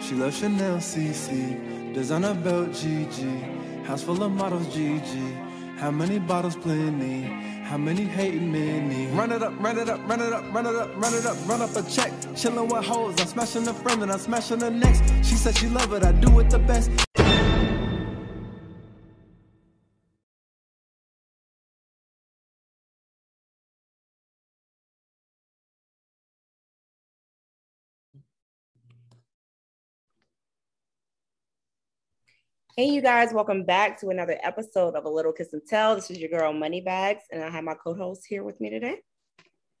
She loves Chanel CC, designer belt GG, house full of models GG. How many bottles plenty? How many hating many? Run it up, run it up, run it up, run it up, run it up, run up a check. Chillin' with hoes, I'm smashing the friend and I'm smashing the next. She said she love it, I do it the best. Hey, you guys, welcome back to another episode of A Little Kiss and Tell. This is your girl Moneybags, and I have my co host here with me today.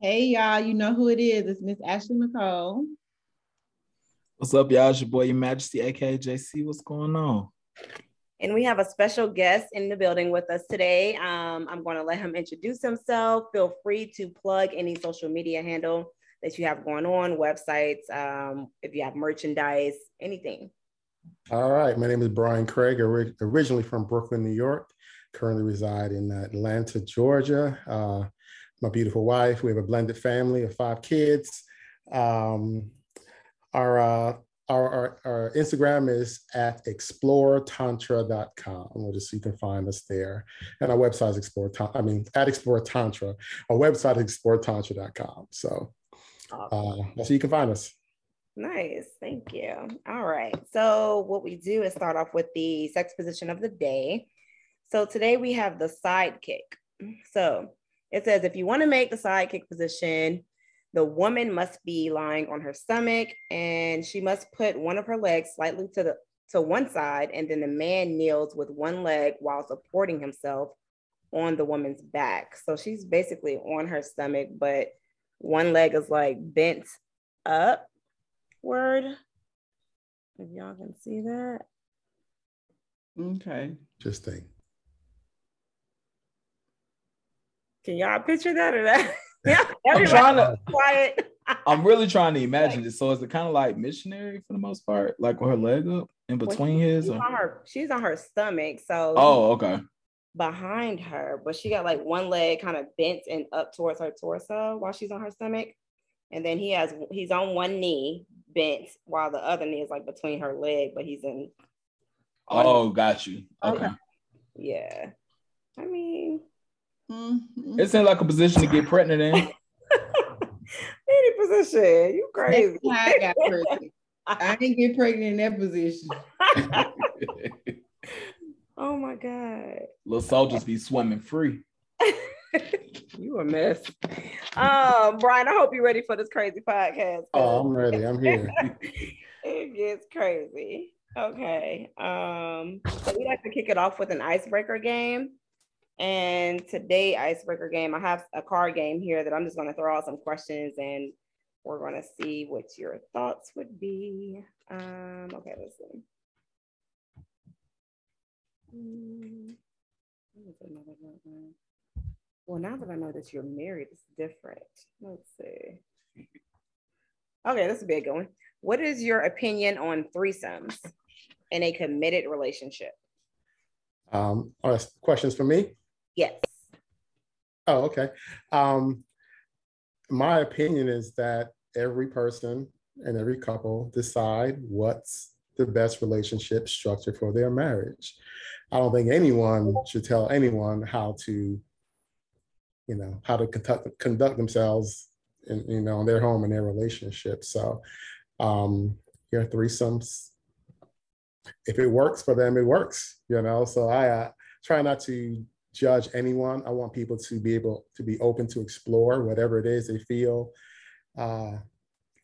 Hey, y'all, you know who it is. It's Miss Ashley Nicole. What's up, y'all? It's your boy, Your Majesty, aka JC. What's going on? And we have a special guest in the building with us today. Um, I'm going to let him introduce himself. Feel free to plug any social media handle that you have going on, websites, um, if you have merchandise, anything. All right, my name is Brion Craig, originally from Brooklyn, New York. Currently reside in Atlanta, Georgia. Uh, my beautiful wife. We have a blended family of five kids. Um, our, uh, our, our, our Instagram is at exploretantra.com. We'll just so you can find us there. And our website is explore. I mean, at explore tantra. Our website is exploretantra.com. So uh, that's so you can find us. Nice. Thank you. All right. So, what we do is start off with the sex position of the day. So, today we have the sidekick. So, it says if you want to make the sidekick position, the woman must be lying on her stomach and she must put one of her legs slightly to the to one side and then the man kneels with one leg while supporting himself on the woman's back. So she's basically on her stomach but one leg is like bent up word. If y'all can see that. Okay. Interesting. Can y'all picture that or that? yeah, I'm trying to quiet. I'm really trying to imagine this. So is it kind of like missionary for the most part, like with her leg up in between well, his? She's on her, she's on her stomach. So oh, okay. Behind her, but she got like one leg kind of bent and up towards her torso while she's on her stomach, and then he has he's on one knee bent while the other knee is like between her leg, but he's in. Oh, got you. Okay. Yeah, I mean, mm-hmm. it seems like a position to get pregnant in. Any position, you crazy. I got pregnant. I didn't get pregnant in that position. oh my god! Little soldiers be swimming free. you a mess. Um, Brion, I hope you're ready for this crazy podcast. Oh, I'm ready. I'm here. it gets crazy. Okay. Um, so we like to kick it off with an icebreaker game. And today, icebreaker game, I have a card game here that I'm just going to throw out some questions and we're going to see what your thoughts would be. Um, okay, let's see. Hmm. Well, now that I know that you're married, it's different. Let's see. Okay, this is a big one. What is your opinion on threesomes in a committed relationship? Um, oh, questions for me? Yes. Oh, okay. Um, my opinion is that every person and every couple decide what's the best relationship structure for their marriage. I don't think anyone should tell anyone how to you know how to conduct conduct themselves in you know in their home and their relationship. So um your threesomes if it works for them it works you know. So i uh, try not to judge anyone. I want people to be able to be open to explore whatever it is they feel uh,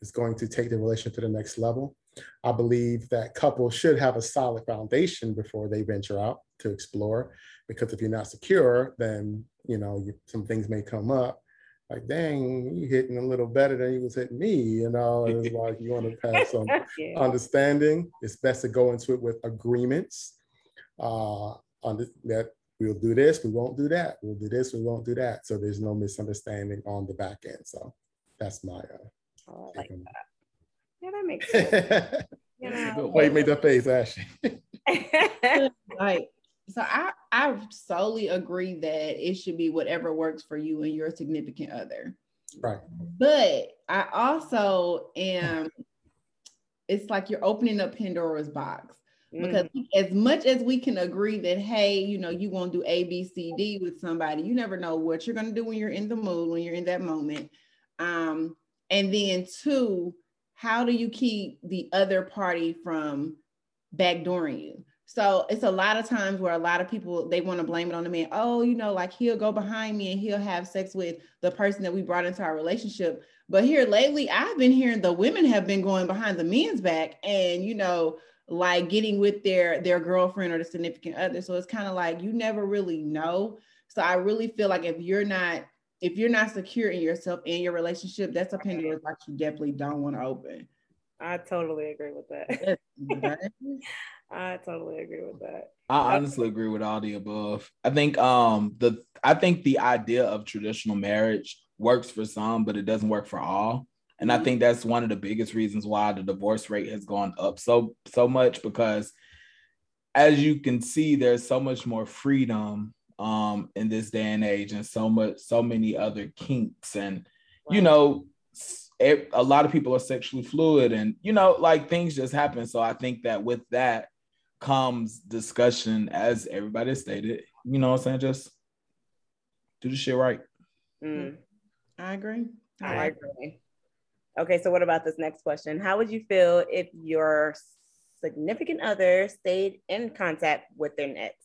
is going to take the relationship to the next level. I believe that couples should have a solid foundation before they venture out to explore because if you're not secure then you know, you, some things may come up. Like, dang, you hitting a little better than you was hitting me, you know. It's like you want to have some yeah. understanding. It's best to go into it with agreements. Uh, on the, that we'll do this, we won't do that. We'll do this, we won't do that. So there's no misunderstanding on the back end. So that's my. Uh, oh, I like that. Yeah, that makes sense. you know, Wait, make that face, Ashley. like so I I solely agree that it should be whatever works for you and your significant other. Right. But I also am it's like you're opening up Pandora's box. Because mm. as much as we can agree that, hey, you know, you want to do A, B, C, D with somebody, you never know what you're going to do when you're in the mood, when you're in that moment. Um, and then two, how do you keep the other party from backdooring you? So it's a lot of times where a lot of people they want to blame it on the man. Oh, you know, like he'll go behind me and he'll have sex with the person that we brought into our relationship. But here lately, I've been hearing the women have been going behind the men's back and you know, like getting with their their girlfriend or the significant other. So it's kind of like you never really know. So I really feel like if you're not if you're not secure in yourself and your relationship, that's a Pandora's box you definitely don't want to open. I totally agree with that. I totally agree with that. I honestly agree with all the above. I think um the I think the idea of traditional marriage works for some, but it doesn't work for all. And mm-hmm. I think that's one of the biggest reasons why the divorce rate has gone up so so much because as you can see, there's so much more freedom um in this day and age and so much so many other kinks and you know it, a lot of people are sexually fluid and you know like things just happen so i think that with that comes discussion as everybody stated you know what i'm saying just do the shit right mm. i agree I, I agree okay so what about this next question how would you feel if your significant other stayed in contact with their ex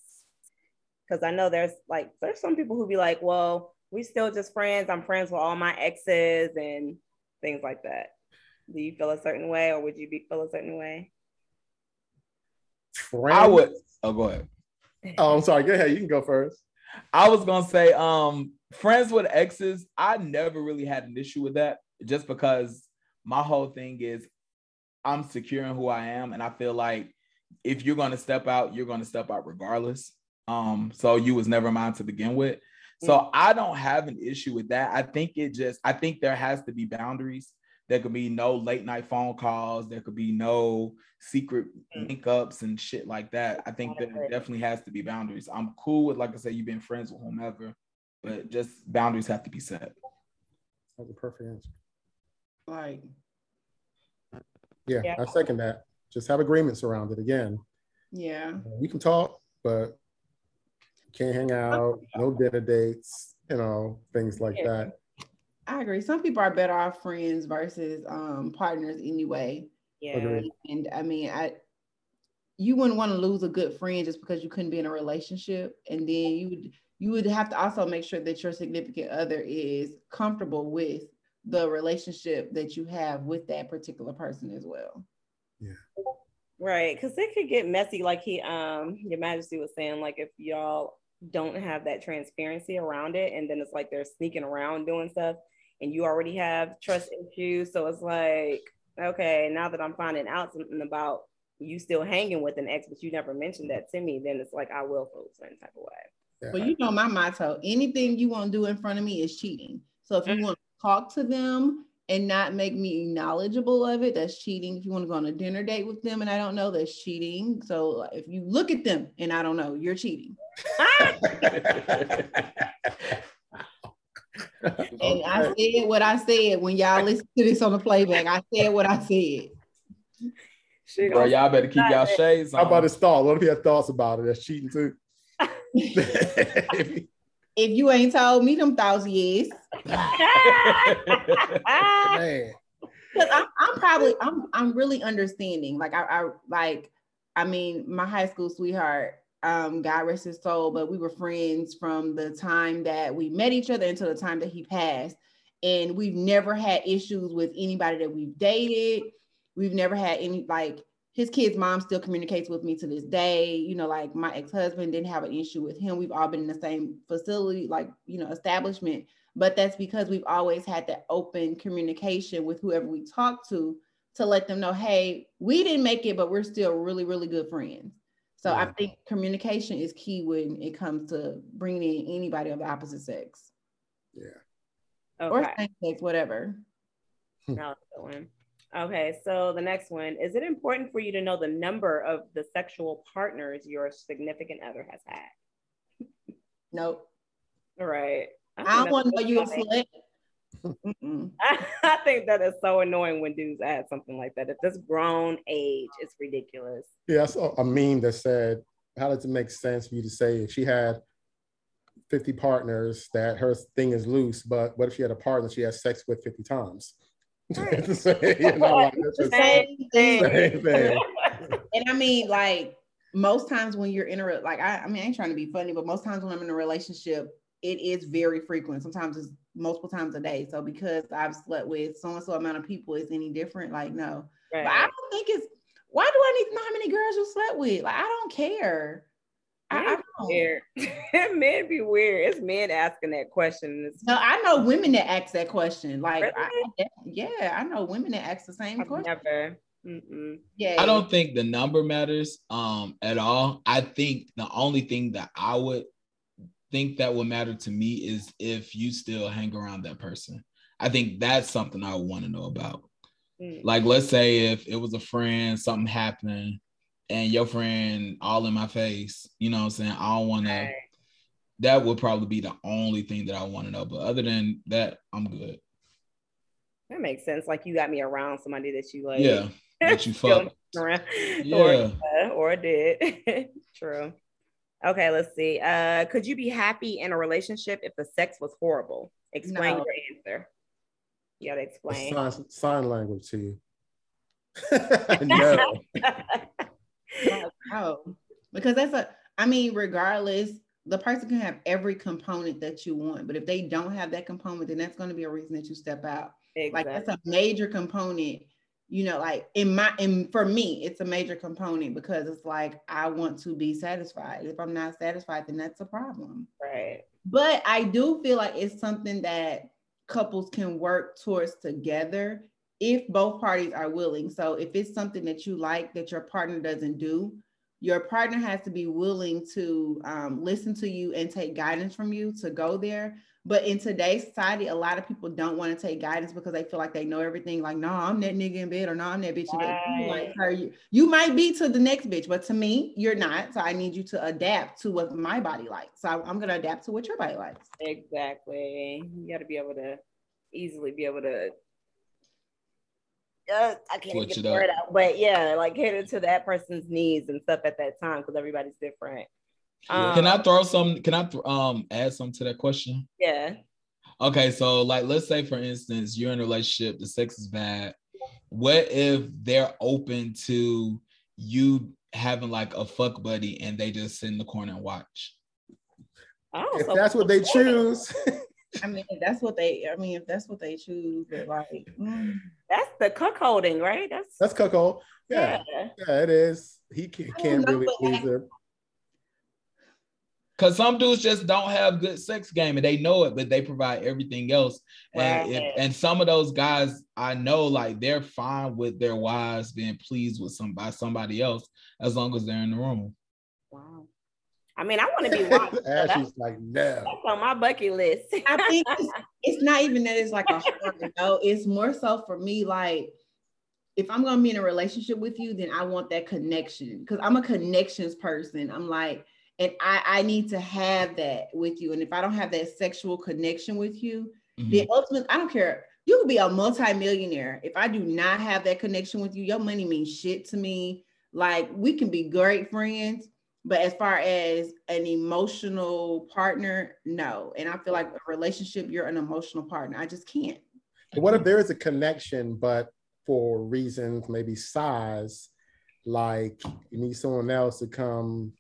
because I know there's like there's some people who be like, well, we still just friends. I'm friends with all my exes and things like that. Do you feel a certain way, or would you be feel a certain way? Friends? I would. Oh, go ahead. oh, I'm sorry. Go ahead. You can go first. I was gonna say, um, friends with exes. I never really had an issue with that, just because my whole thing is I'm secure in who I am, and I feel like if you're gonna step out, you're gonna step out regardless. Um, so you was never mine to begin with. So mm. I don't have an issue with that. I think it just, I think there has to be boundaries. There could be no late night phone calls. There could be no secret mm. link ups and shit like that. I think there definitely has to be boundaries. I'm cool with, like I said, you've been friends with whomever, but just boundaries have to be set. That's a perfect answer. Like, yeah, yeah, I second that. Just have agreements around it again. Yeah. We can talk, but can't hang out, no dinner dates, you know, things like yeah. that. I agree. Some people are better off friends versus um, partners anyway. Yeah. And I mean, I you wouldn't want to lose a good friend just because you couldn't be in a relationship. And then you would you would have to also make sure that your significant other is comfortable with the relationship that you have with that particular person as well. Yeah. Right. Cause it could get messy, like he um your majesty was saying, like if y'all don't have that transparency around it and then it's like they're sneaking around doing stuff and you already have trust issues so it's like okay now that i'm finding out something about you still hanging with an ex but you never mentioned that to me then it's like i will feel a certain type of way yeah. well you know my motto anything you want to do in front of me is cheating so if you mm-hmm. want to talk to them and not make me knowledgeable of it, that's cheating. If you want to go on a dinner date with them and I don't know, that's cheating. So if you look at them and I don't know, you're cheating. and I said what I said when y'all listen to this on the playback. I said what I said. Bro, y'all better keep y'all shades on. How about his thought? What if he had thoughts about it? That's cheating too. if you ain't told me them thousand years. Man. Because I'm, I'm, probably I'm I'm really understanding. Like I, I like I mean my high school sweetheart, um, God rest his soul, but we were friends from the time that we met each other until the time that he passed. And we've never had issues with anybody that we've dated. We've never had any like his kid's mom still communicates with me to this day. You know, like my ex-husband didn't have an issue with him. We've all been in the same facility, like, you know, establishment. But that's because we've always had that open communication with whoever we talk to to let them know, hey, we didn't make it, but we're still really, really good friends. So yeah. I think communication is key when it comes to bringing in anybody of the opposite sex. Yeah. Okay. Or same sex, whatever. That was one. Okay, so the next one is it important for you to know the number of the sexual partners your significant other has had? Nope. Right. I, I don't want to know you a slut. I think that is so annoying when dudes add something like that. At this grown age, it's ridiculous. Yeah, I saw a meme that said, "How does it make sense for you to say if she had 50 partners that her thing is loose, but what if she had a partner she has sex with 50 times?" you know, like, same thing. Same thing. and I mean, like most times when you're in a like, I, I mean, I ain't trying to be funny, but most times when I'm in a relationship, it is very frequent. Sometimes it's multiple times a day. So because I've slept with so and so amount of people, is any different? Like, no. Right. But I don't think it's why do I need to know how many girls you slept with? Like, I don't care. I, I weird. men be weird. It's men asking that question. It's- no, I know women that ask that question. Like, really? I, yeah, I know women that ask the same I've question. Never. Mm-mm. Yeah, I don't think the number matters um at all. I think the only thing that I would think that would matter to me is if you still hang around that person. I think that's something I want to know about. Mm. Like, let's say if it was a friend, something happened, and your friend all in my face, you know what I'm saying? I don't want to. That would probably be the only thing that I want to know. But other than that, I'm good. That makes sense. Like you got me around somebody that you like. Yeah, that you fuck around. Yeah. Or, uh, or did. True. Okay, let's see. Uh, could you be happy in a relationship if the sex was horrible? Explain no. your answer. You gotta explain. Sign, sign language to you. no. no. Because that's a, I mean, regardless, the person can have every component that you want, but if they don't have that component, then that's going to be a reason that you step out. Exactly. Like that's a major component you know like in my in for me it's a major component because it's like i want to be satisfied. If i'm not satisfied then that's a problem. Right. But i do feel like it's something that couples can work towards together if both parties are willing. So if it's something that you like that your partner doesn't do your partner has to be willing to um, listen to you and take guidance from you to go there but in today's society, a lot of people don't want to take guidance because they feel like they know everything. Like, no, I'm that nigga in bed, or no, I'm that bitch in bed. You like her, you, you might be to the next bitch, but to me, you're not. So I need you to adapt to what my body likes. So I'm gonna adapt to what your body likes. Exactly. You got to be able to easily be able to. Uh, I can't Switch get the word out, but yeah, like cater to that person's needs and stuff at that time because everybody's different. Um, can I throw some? Can I th- um add some to that question? Yeah. Okay, so like let's say for instance you're in a relationship, the sex is bad. What if they're open to you having like a fuck buddy and they just sit in the corner and watch? Oh, if so that's what they choose. I mean, that's what they. I mean, if that's what they choose, but like, mm. that's the cuckolding, right? That's that's cuckold. Yeah, yeah, yeah it is. He can, can't really please her. Cause some dudes just don't have good sex game and they know it, but they provide everything else. And right. if, and some of those guys I know, like they're fine with their wives being pleased with some by somebody else as long as they're in the room. Wow. I mean, I want to be watched. Ashley's like, no. That's on my bucket list. I think it's, it's, not even that it's like a hard no. It's more so for me, like if I'm gonna be in a relationship with you, then I want that connection because I'm a connections person. I'm like, and I, I need to have that with you. And if I don't have that sexual connection with you, mm-hmm. then ultimately, I don't care. You could be a multimillionaire. If I do not have that connection with you, your money means shit to me. Like we can be great friends, but as far as an emotional partner, no. And I feel like a relationship, you're an emotional partner. I just can't. What if there is a connection, but for reasons maybe size, like you need someone else to come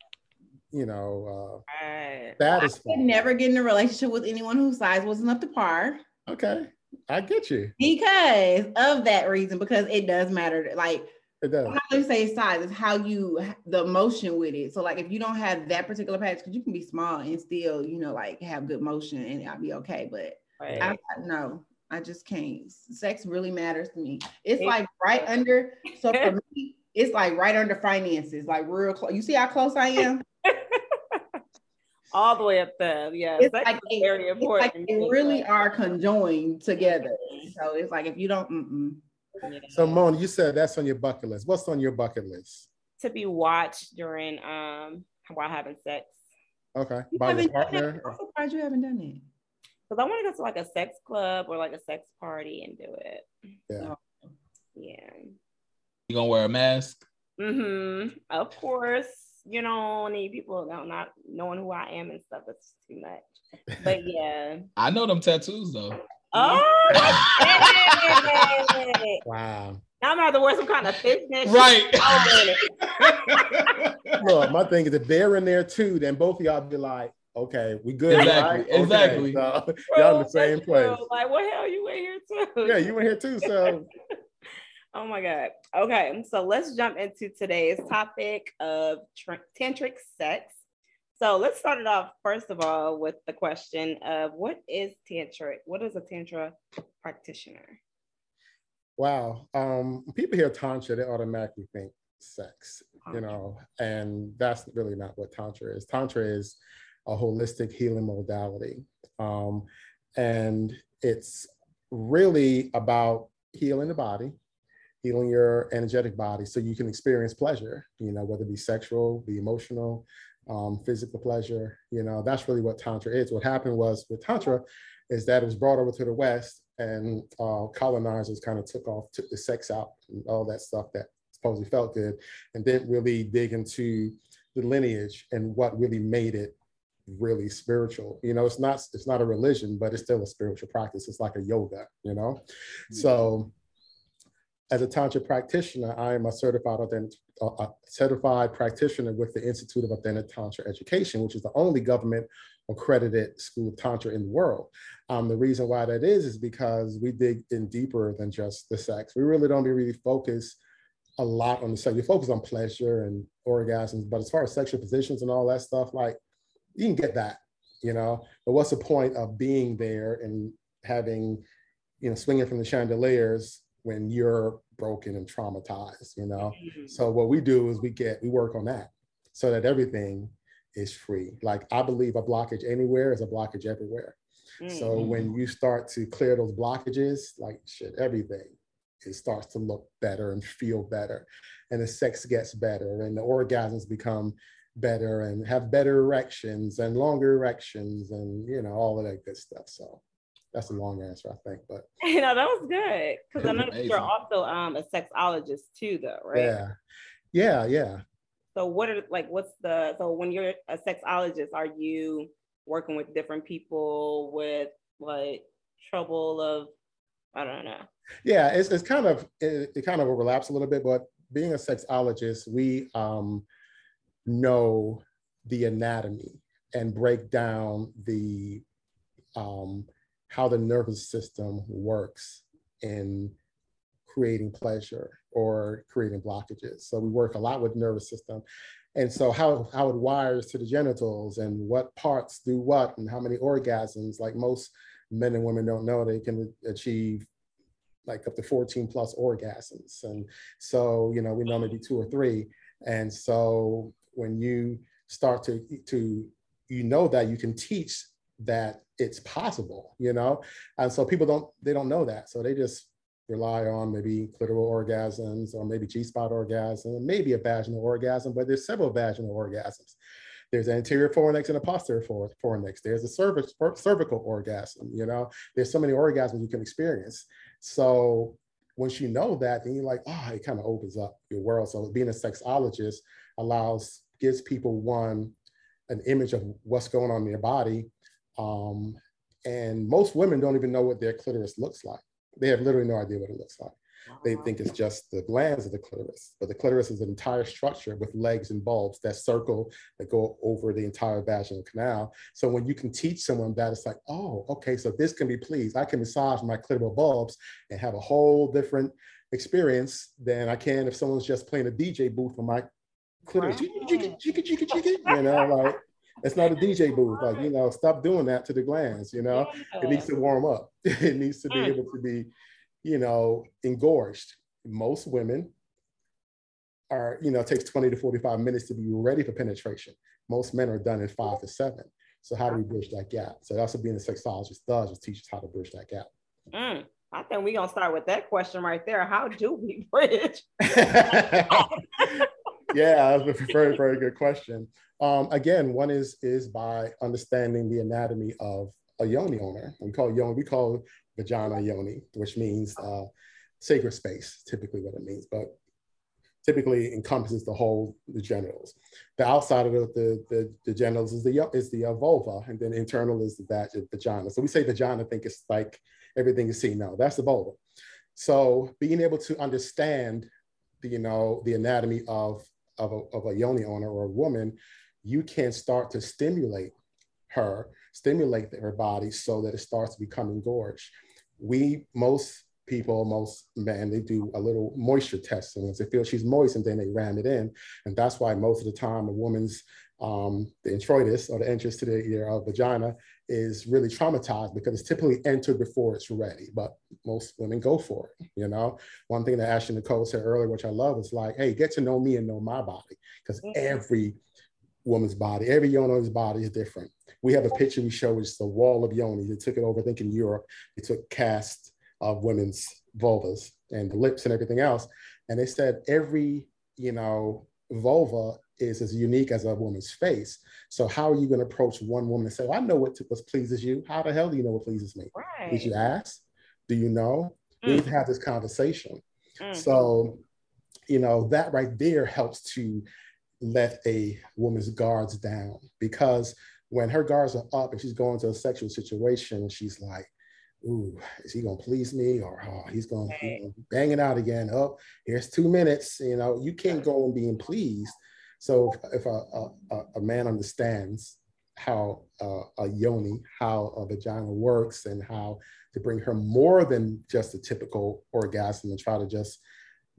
you know, uh, right. that is. I could never get in a relationship with anyone whose size wasn't up to par. Okay, I get you. Because of that reason, because it does matter. Like it does. I'm not gonna say size, it's how you the motion with it. So like if you don't have that particular patch, because you can be small and still, you know, like have good motion and I'll be okay. But right. I, no, I just can't. Sex really matters to me. It's like right under. So for me, it's like right under finances, like real close. You see how close I am? All the way up there. Yeah, it's like very important. Like they really are conjoined together. So it's like if you don't. Yeah. So Mona, you said that's on your bucket list. What's on your bucket list? To be watched during um while having sex. Okay. You By the partner. I'm surprised you haven't done it. Because I want to go to like a sex club or like a sex party and do it. Yeah. Yeah. You gonna wear a mask? Mm-hmm. Of course. You know, need people not, not knowing who I am and stuff. It's too much. But yeah. I know them tattoos though. Oh. Wow. now I'm gonna have to wear some kind of fitness. Right. Oh, Look, my thing is if they're in there too, then both of y'all be like, okay, we good. Exactly, right? Okay, exactly. so y'all in the same place. Like, what hell you in here too? Yeah, you in here too. So Oh my God. Okay, so let's jump into today's topic of tr- tantric sex. So let's start it off first of all with the question of what is tantric? What is a tantra practitioner? wow. Um, people hear tantra, they automatically think sex, you know, and that's really not what tantra is. Tantra is a holistic healing modality. Um, and it's really about healing the body, healing your energetic body so you can experience pleasure, you know, whether it be sexual, be emotional, um, physical pleasure, you know, that's really what Tantra is. What happened was with Tantra is that it was brought over to the West and uh, colonizers kind of took off, took the sex out and all that stuff that supposedly felt good and didn't really dig into the lineage and what really made it really spiritual. You know it's not it's not a religion but it's still a spiritual practice. It's like a yoga you know? So as a tantra practitioner i am a certified authentic a a certified practitioner with the institute of authentic tantra education which is the only government accredited school of tantra in the world. Um, the reason why that is is because we dig in deeper than just the sex. We really don't really focus a lot on the sex. We focus on pleasure and orgasms but as far as sexual positions and all that stuff like you can get that, you know. But what's the point of being there and having, you know, swinging from the chandeliers when you're broken and traumatized, you know? So what we do is we get we work on that so that everything is free. Like I believe a blockage anywhere is a blockage everywhere. So Mm. when you start to clear those blockages, like shit, everything, it starts to look better and feel better, and the sex gets better, and the orgasms become better, and have better erections and longer erections, and you know all of that good stuff. So that's a long answer, I think, but you know, that was good. Because I know that you're also um a sexologist too, though, right? yeah, yeah, yeah. So what are like what's the so when you're a sexologist, are you working with different people with like trouble of I don't know. Yeah, it's, it's kind of it, it kind of overlaps a little bit, but being a sexologist, we um, know the anatomy and break down the um, how the nervous system works in creating pleasure or creating blockages. So we work a lot with nervous system. And so how, how it wires to the genitals and what parts do what and how many orgasms, like most men and women don't know, they can achieve like up to 14 plus orgasms. And so, you know, we know maybe two or three. And so when you start to, to you know that you can teach that it's possible, you know? And so people don't, they don't know that. So they just rely on maybe clitoral orgasms or maybe G-spot orgasm, maybe a vaginal orgasm, but there's several vaginal orgasms. There's an anterior fornix and a posterior for- fornix. There's a cervix, cervical orgasm, you know? There's so many orgasms you can experience. So once you know that, then you're like, oh, it kind of opens up your world. So being a sexologist allows, gives people one, an image of what's going on in their body. Um, and most women don't even know what their clitoris looks like. They have literally no idea what it looks like. They think it's just the glands of the clitoris, but the clitoris is an entire structure with legs and bulbs that circle, that go over the entire vaginal canal. So when you can teach someone that, it's like, oh, okay, so this can be pleased. I can massage my clitoral bulbs and have a whole different experience than I can if someone's just playing a DJ booth on my clitoris. Wow. You know, like it's not a DJ booth. Like, you know, stop doing that to the glands, you know it needs to warm up. It needs to be Mm. able to be, you know, engorged. Most women are, you know, it takes 20 to 45 minutes to be ready for penetration. Most men are done in five to seven. So how do we bridge that gap? So that's what being a sexologist does, is teaches how to bridge that gap. Mm, I think we're gonna start with that question right there. How do we bridge? yeah, that's a very, very good question. Um, again, one is is by understanding the anatomy of a yoni owner. We call yoni, we call vagina yoni, which means uh, sacred space, typically what it means, but typically encompasses the whole the genitals. The outside of the the, the, the genitals is the is the uh, vulva, and then internal is the, vagina. So we say vagina, think it's like everything you see. No, that's the vulva. So being able to understand, the, you know, the anatomy of of a, of a yoni owner or a woman, you can start to stimulate her, stimulate her body so that it starts to become engorged. We most people, most men, they do a little moisture test. And once they feel she's moist, and then they ram it in. And that's why most of the time a woman's um, the introitus or the entrance to the ear of vagina is really traumatized because it's typically entered before it's ready. But most women go for it. You know, one thing that Ashley Nicole said earlier, which I love, is like, hey, get to know me and know my body because mm-hmm. every woman's body, every yoni's body is different. We have a picture we show, is the wall of yoni. They took it over, I think, in Europe. They took cast of women's vulvas and the lips and everything else. And they said every, you know, vulva is as unique as a woman's face. So how are you going to approach one woman and say, well, I know what, what pleases you. How the hell do you know what pleases me? Right. Did you ask? Do you know? Mm. We need to mm. have this conversation. Mm. So, you know, that right there helps to let a woman's guards down because when her guards are up and she's going to a sexual situation, she's like, ooh, is he gonna please me or oh, he's gonna, right. bang it out again? Oh, here's two minutes. You know, you can't go on being pleased. So if a, a, a man understands how uh, a yoni, how a vagina works, and how to bring her more than just a typical orgasm and try to just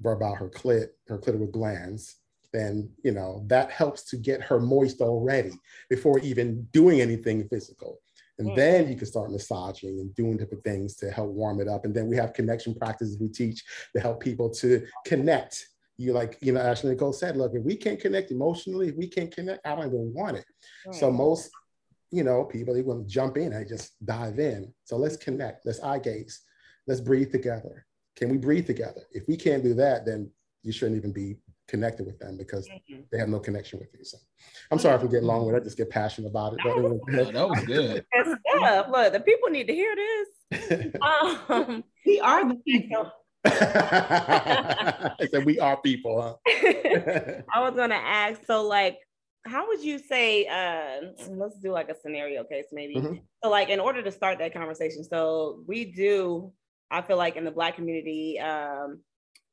rub out her clit, her clitoral glands, then you know that helps to get her moist already before even doing anything physical. And mm. then you can start massaging and doing different things to help warm it up. And then we have connection practices we teach to help people to connect. You like, you know, Ashley Nicole said, look, if we can't connect emotionally, if we can't connect, I don't even want it. Right. So most, you know, people, they want to jump in and just dive in. So let's connect, let's eye gaze, let's breathe together. Can we breathe together? If we can't do that, then you shouldn't even be connected with them because mm-hmm. they have no connection with you. So I'm sorry if I'm getting long with it. I just get passionate about it. That was, that was good. Yeah, Look, the people need to hear this. um, we are the people. I said we are people, huh? I was gonna ask, so like how would you say uh, let's do like a scenario case maybe mm-hmm. so like in order to start that conversation so we do i feel like in the black community um,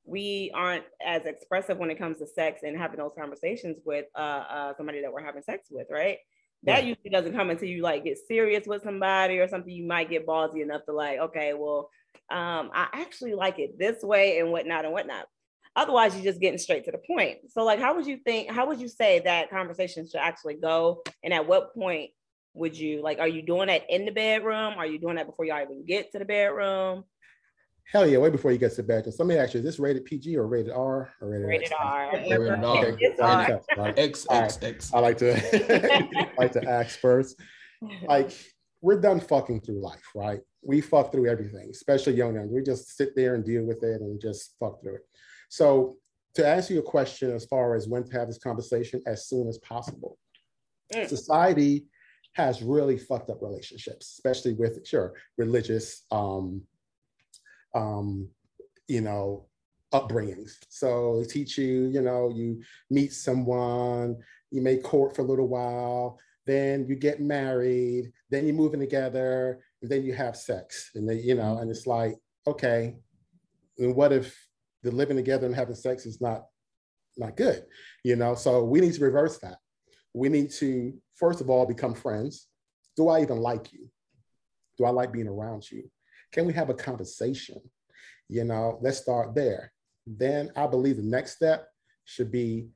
we aren't as expressive when it comes to sex and having those conversations with uh, uh, somebody that we're having sex with, right? That yeah. usually doesn't come until you like get serious with somebody or something. You might get ballsy enough to like, okay, well, um, I actually like it this way and whatnot and whatnot. Otherwise, you're just getting straight to the point. So, like, how would you think? How would you say that conversation should actually go? And at what point would you like? Are you doing that in the bedroom? Are you doing that before y'all even get to the bedroom? Hell yeah, way before you get to bed. So let me ask you, is this rated PG or rated R or rated, rated R? Rated R. Okay, R. Right. X, X, X. I like to like to ask first. Like we're done fucking through life, right? We fuck through everything, especially young ones. We just sit there and deal with it and just fuck through it. So to answer your question as far as when to have this conversation as soon as possible. Mm. Society has really fucked up relationships, especially with sure religious um, um, you know, upbringings. So they teach you, you know, you meet someone, you may court for a little while, then you get married, then you're moving together, then you have sex. And then, you know, and it's like, okay, and what if the living together and having sex is not not good? You know, so we need to reverse that. We need to, first of all, become friends. Do I even like you? Do I like being around you? Can we have a conversation? You know, let's start there. Then I believe the next step should be,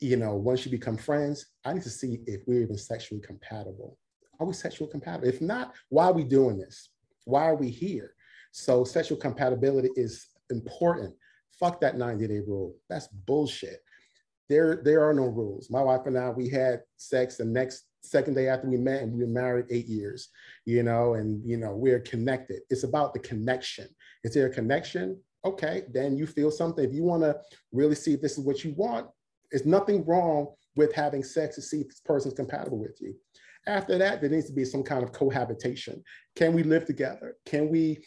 you know, once you become friends, I need to see if we're even sexually compatible. Are we sexually compatible? If not, why are we doing this? Why are we here? So sexual compatibility is important. Fuck that 90 day rule. That's bullshit. There, there are no rules. My wife and I, we had sex the next second day after we met and we were married eight years, you know, and, you know, we're connected. It's about the connection. Is there a connection? Okay, then you feel something. If you want to really see if this is what you want, there's nothing wrong with having sex to see if this person's compatible with you. After that, there needs to be some kind of cohabitation. Can we live together? Can we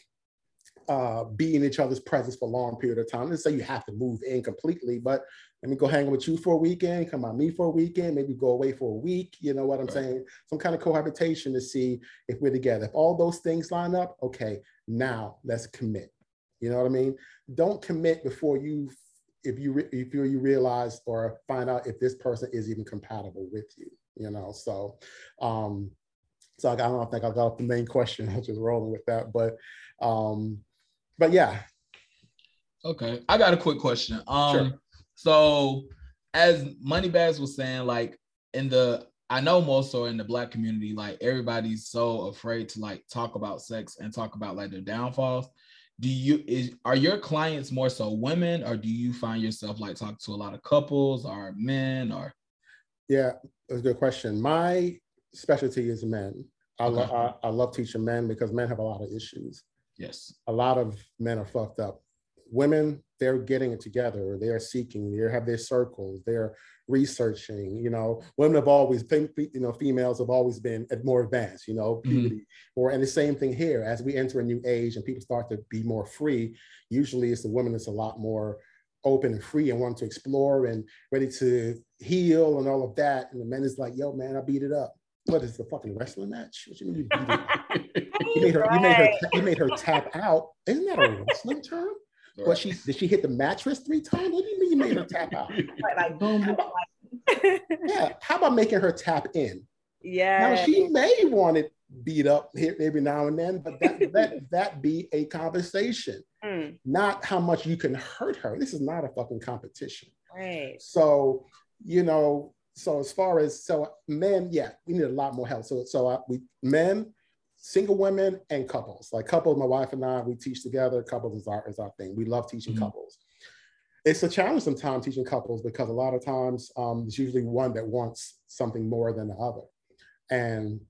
uh, be in each other's presence for a long period of time? Let's say you have to move in completely, but let me go hang with you for a weekend, come on me for a weekend, maybe go away for a week. You know what I'm right. saying? Some kind of cohabitation to see if we're together. If all those things line up, okay, now let's commit. You know what I mean? Don't commit before you, if you if you, realize or find out if this person is even compatible with you. You know, so um, so I don't think I got the main question. I was just rolling with that, but um, but yeah. Okay, I got a quick question. Um, sure. So as Moneybags was saying, like in the I know most so in the black community, like everybody's so afraid to like talk about sex and talk about like their downfalls. Do you is are your clients more so women or do you find yourself like talking to a lot of couples or men or yeah, that's a good question. My specialty is men. I, okay. lo- I, I love teaching men because men have a lot of issues. Yes. A lot of men are fucked up. Women, they're getting it together. They're seeking. They have their circles. They're researching. You know, women have always, been you know, females have always been more advanced. You know, mm-hmm. puberty. Mm-hmm. Or and the same thing here. As we enter a new age and people start to be more free, usually it's the women that's a lot more open and free and want to explore and ready to heal and all of that. And the men is like, "Yo, man, I beat it up." What is the fucking wrestling match? What do you mean you beat it? you made her, right. you made her, you made her tap out. Isn't that a wrestling term? Right. What she did she hit the mattress three times? What do you mean you made her tap out? Like, like boom, boom. yeah. How about making her tap in? Yeah. Now she may want it beat up here every now and then, but that that that be a conversation, mm. not how much you can hurt her. This is not a fucking competition. Right. So you know, so as far as so men, yeah, we need a lot more help. So so uh, we men, single women, and couples. Like couples, my wife and I, we teach together. Couples is our is our thing. We love teaching mm-hmm. couples. It's a challenge sometimes teaching couples because a lot of times um, it's usually one that wants something more than the other, and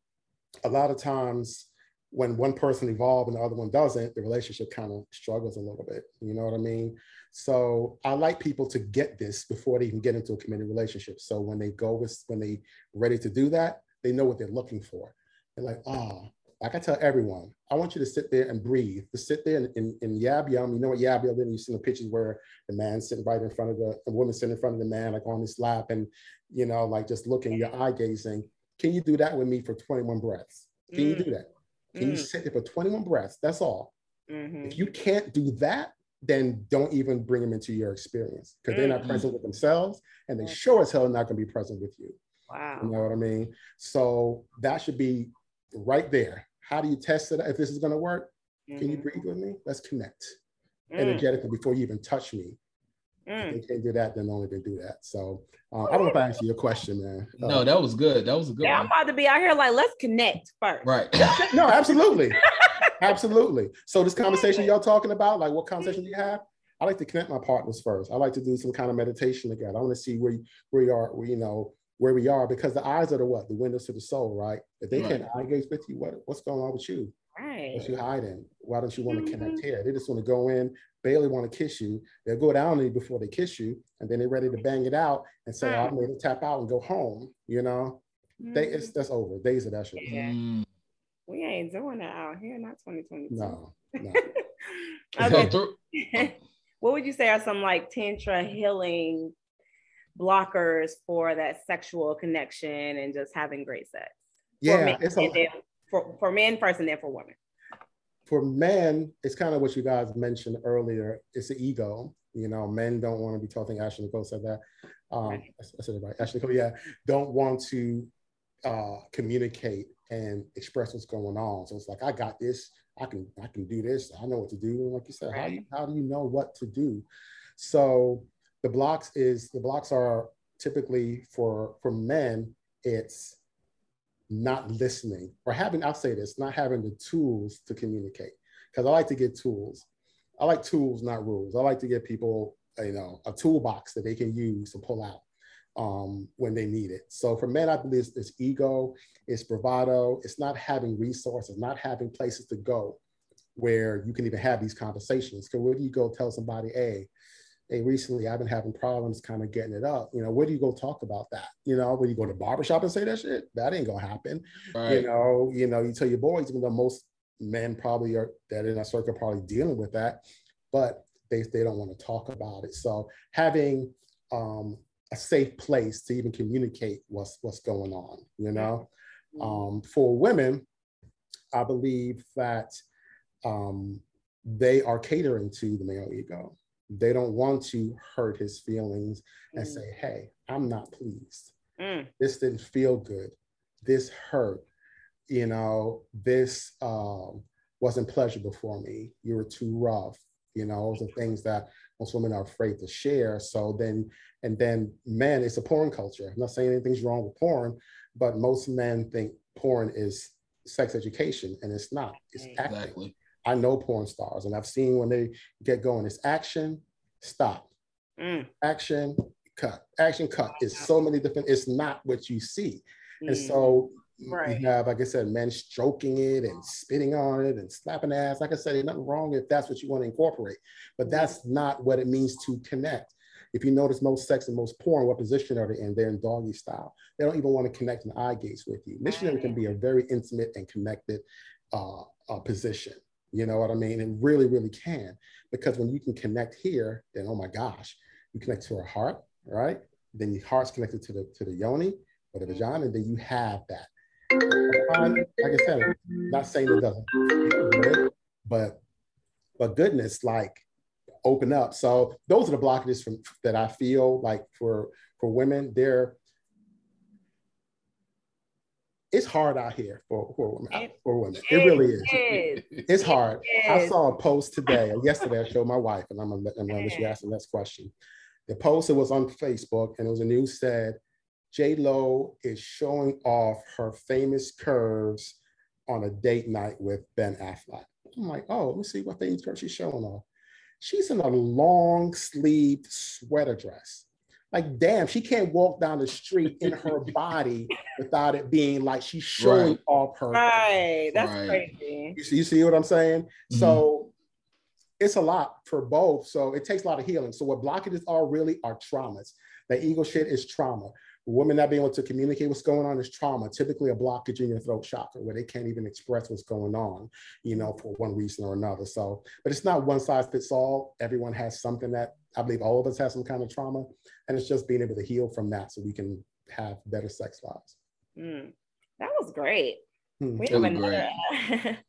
a lot of times when one person evolves and the other one doesn't, the relationship kind of struggles a little bit. You know what I mean? So I like people to get this before they even get into a committed relationship. So when they go with, when they ready to do that, they know what they're looking for. They're like, oh, like I tell everyone, I want you to sit there and breathe. To sit there and in, yab yum. You know what yab yum is? You've seen the pictures where the man sitting right in front of the, the woman sitting in front of the man, like on his lap, and you know, like just looking, your eye gazing. Can you do that with me for 21 breaths? Can mm. you do that? Can mm. you sit there for 21 breaths? That's all. Mm-hmm. If you can't do that, then don't even bring them into your experience because they're not mm-hmm. present with themselves and they sure as hell not going to be present with you. Wow. You know what I mean? So that should be right there. How do you test it if this is going to work? Mm-hmm. Can you mm-hmm. breathe with me? Let's connect mm. energetically before you even touch me. Mm. If they can't do that, then only they do that. So uh, I don't know if I answered your question, man. Uh, no, that was good. That was a good. Yeah, one. I'm about to be out here like let's connect first. Right. no, absolutely. Absolutely. So this conversation y'all talking about, like what conversation you have? I like to connect my partners first. I like to do some kind of meditation together. I want to see where where you are, where, you know, where we are, because the eyes are the what? The windows to the soul, right? If they right. can't engage with you, what what's going on with you? Right. What's you hiding? Why don't you want to mm-hmm. connect here? They just want to go in, barely want to kiss you. They'll go down on you before they kiss you, and then they're ready to bang it out and say, oh, "I'm ready to tap out and go home." You know, mm-hmm. they it's that's over. Days of that shit. Yeah. Mm we ain't doing that out here, not 2022. No. no. okay. what would you say are some like tantra healing blockers for that sexual connection and just having great sex? Yeah, for men, it's a, for, for men first and then for women. For men, it's kind of what you guys mentioned earlier. It's the ego. You know, men don't want to be talking. Ashley Nicole said that. Um, right. I said it right. Ashley Nicole, yeah, don't want to uh, communicate and express what's going on. So it's like, I got this. I can I can do this. I know what to do. And like you said, right. how, how do you know what to do? So the blocks is the blocks are typically for for men. It's not listening or having. I'll say this: not having the tools to communicate. Because I like to get tools. I like tools, not rules. I like to get people, you know, a toolbox that they can use to pull out um, when they need it. So for men, I believe it's, it's ego, it's bravado, it's not having resources, not having places to go where you can even have these conversations. Because where do you go tell somebody, hey, hey, recently I've been having problems kind of getting it up. You know, where do you go talk about that? You know, when you go to barbershop and say that shit, that ain't gonna happen. Right. You know, you know, you tell your boys, even though most men probably are that in a circle probably dealing with that, but they, they don't want to talk about it. So having um, a safe place to even communicate what's what's going on, you know. Mm-hmm. Um, for women, I believe that um, they are catering to the male ego. They don't want to hurt his feelings and mm. say, hey, I'm not pleased. Mm. This didn't feel good. This hurt. You know, this um, wasn't pleasurable for me. You were too rough. You know, those are things that most women are afraid to share. So then, and then men, it's a porn culture. I'm not saying anything's wrong with porn, but most men think porn is sex education, and it's not. It's acting. Exactly. I know porn stars, and I've seen when they get going, it's action, stop, mm. action, cut, action, cut. It's so many different. It's not what you see, mm. and so right. you have, like I said, men stroking it and spitting on it and slapping ass. Like I said, there's nothing wrong if that's what you want to incorporate, but mm. that's not what it means to connect. If you notice most sex and most porn, what position are they in? They're in doggy style. They don't even want to connect an eye gaze with you. Missionary can be a very intimate and connected uh, uh, position. You know what I mean? It really, really can. Because when you can connect here, then oh my gosh, you connect to her heart, right? Then your heart's connected to the to the yoni or the vagina, and then you have that. Like I said, not saying it doesn't but but goodness, like open up. So those are the blockages from that I feel like for for women. They're it's hard out here for, for women. It, for women. It, it really is. is. It's hard. I saw a post today or yesterday. I showed my wife, and I'm gonna, I'm gonna let you ask the next question. The post it was on Facebook, and it was a news said, J Lo is showing off her famous curves on a date night with Ben Affleck. I'm like, oh, let me see what famous curves she's showing off. She's in a long sleeved sweater dress like damn she can't walk down the street in her body without it being like she's showing right. off her right that's right. crazy you see, you see what i'm saying mm-hmm. so it's a lot for both so it takes a lot of healing so what blockages are really are traumas the ego shit is trauma women not being able to communicate what's going on is trauma, typically a blockage in your throat chakra where they can't even express what's going on, you know, for one reason or another. So, but it's not one size fits all. Everyone has something that I believe all of us have some kind of trauma, and it's just being able to heal from that so we can have better sex lives. Mm, that was great. Hmm. We have another,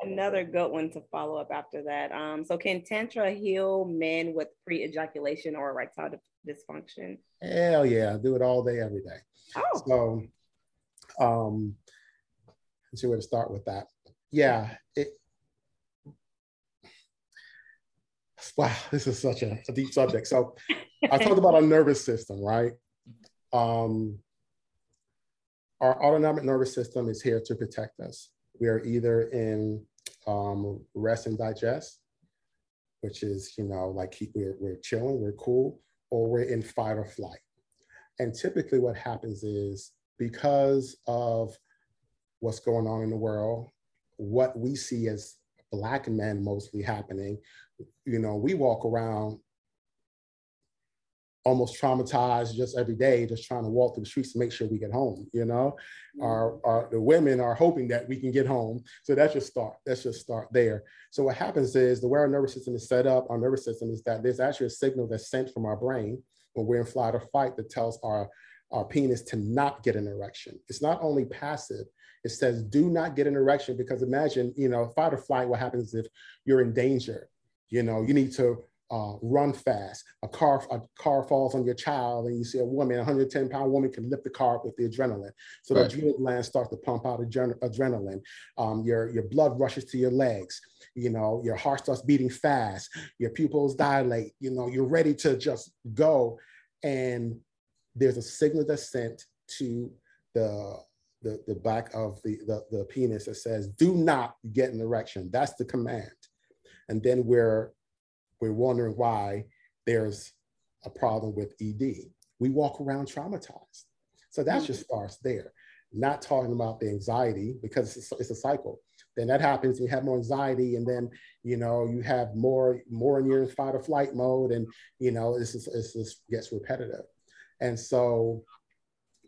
another good one to follow up after that. Um, so, can Tantra heal men with pre ejaculation or erectile dysfunction? Hell yeah, I do it all day, every day. Oh. So, um, let's see where to start with that. Yeah, it, wow, this is such a, a deep subject. So, I talked about our nervous system, right? Um, our autonomic nervous system is here to protect us. We are either in um, rest and digest, which is, you know, like keep, we're, we're chilling, we're cool, or we're in fight or flight. And typically what happens is because of what's going on in the world, what we see as black men mostly happening, you know, we walk around almost traumatized just every day, just trying to walk through the streets to make sure we get home. You know, mm-hmm. our, our the women are hoping that we can get home. So that's just start. Let's just start there. So what happens is the way our nervous system is set up, our nervous system is that there's actually a signal that's sent from our brain when we're in flight or fight that tells our our penis to not get an erection. It's not only passive, it says do not get an erection because imagine, you know, fight or flight, what happens if you're in danger? You know, you need to uh, run fast. A car, a car falls on your child, and you see a woman, a 110 pound woman, can lift the car up with the adrenaline. So right. the adrenal gland starts to pump out adren- adrenaline. Um, your your blood rushes to your legs. You know, your heart starts beating fast. Your pupils dilate. You know, you're ready to just go, and there's a signal that's sent to the the, the back of the, the, the penis that says, do not get an erection. That's the command. And then we're we're wondering why there's a problem with ED. We walk around traumatized. So that mm-hmm. just starts there. Not talking about the anxiety because it's a, it's a cycle. then that happens. You have more anxiety, and then you know you have more more in your fight or flight mode, and you know this is this just gets repetitive, and so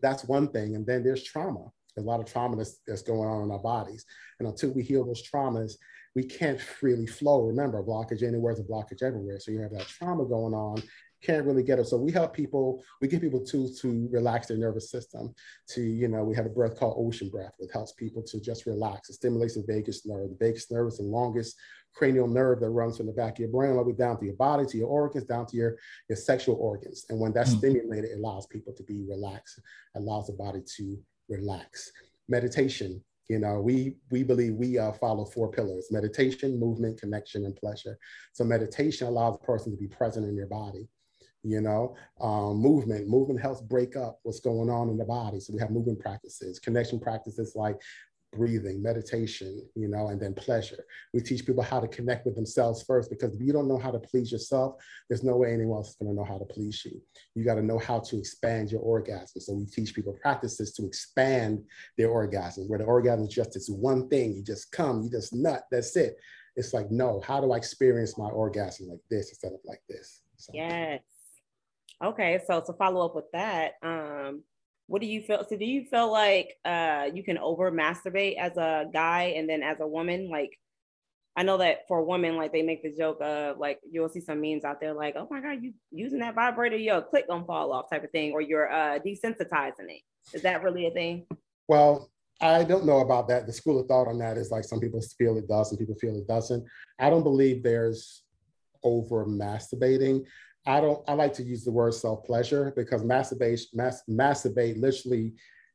that's one thing. And then there's trauma. There's a lot of trauma that's, that's going on in our bodies, and until we heal those traumas, we can't freely flow. Remember, blockage anywhere is a blockage everywhere. So you have that trauma going on, can't really get it. So we help people, we give people tools to relax their nervous system. To, you know, we have a breath called ocean breath, which helps people to just relax. It stimulates the vagus nerve. The vagus nerve is the longest cranial nerve that runs from the back of your brain all the way down to your body, to your organs, down to your, your sexual organs. And when that's mm-hmm. stimulated, it allows people to be relaxed, allows the body to relax. Meditation, you know, we we believe we uh, follow four pillars: meditation, movement, connection, and pleasure. So meditation allows a person to be present in their body you know um, movement movement helps break up what's going on in the body so we have movement practices connection practices like breathing meditation you know and then pleasure. We teach people how to connect with themselves first because if you don't know how to please yourself there's no way anyone else is going to know how to please you. You got to know how to expand your orgasm. So we teach people practices to expand their orgasm where the orgasm is just this one thing. You just come you just nut that's it. It's like no how do i experience my orgasm like this instead of like this? So. yes. Okay, so to follow up with that, um, what do you feel? So do you feel like uh, you can over masturbate as a guy and then as a woman? Like, I know that for a woman, like they make the joke of like you'll see some memes out there like, oh my god, you using that vibrator, your click gonna fall off type of thing, or you're uh, desensitizing it. Is that really a thing? Well, I don't know about that. The school of thought on that is like some people feel it does, some people feel it doesn't. I don't believe there's over masturbating. I don't, I like to use the word self pleasure because masturbation, mas, masturbate literally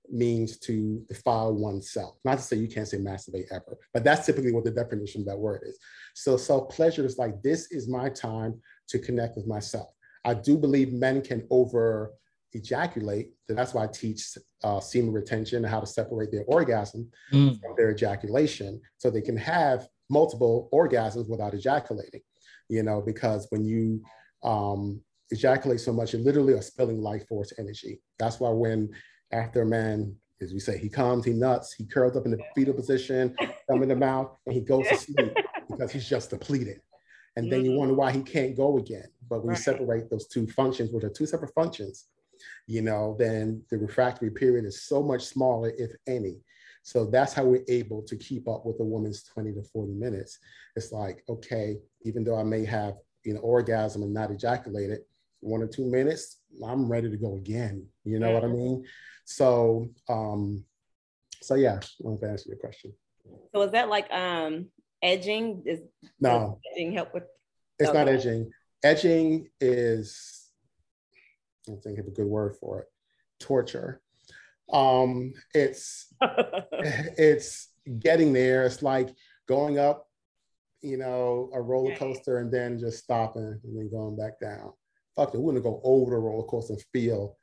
means to defile oneself. Not to say you can't say masturbate ever, but that's typically what the definition of that word is. So self pleasure is like, this is my time to connect with myself. I do believe men can over ejaculate. So that's why I teach uh, semen retention and how to separate their orgasm mm. from their ejaculation so they can have multiple orgasms without ejaculating, you know, because when you um, ejaculate so much, you literally are spilling life force energy. That's why when after a man, as we say, he comes, he nuts, he curls up in the fetal position, thumb in the mouth, and he goes to sleep because he's just depleted. And then you mm-hmm. wonder why he can't go again. But when right. you separate those two functions, which are two separate functions, you know, then the refractory period is so much smaller, if any. So that's how we're able to keep up with a woman's 20 to 40 minutes. It's like, okay, even though I may have you know, orgasm and not ejaculated, one or two minutes, I'm ready to go again. You know what I mean? So, um, so yeah, I want to answer your question. So is that like um edging? Is no edging help with? It's okay. not edging. Edging is, I think of a good word for it, torture. Um, it's it's getting there. It's like going up you know, a roller coaster and then just stopping and then going back down. Fuck it, we want to go over the roller coaster and feel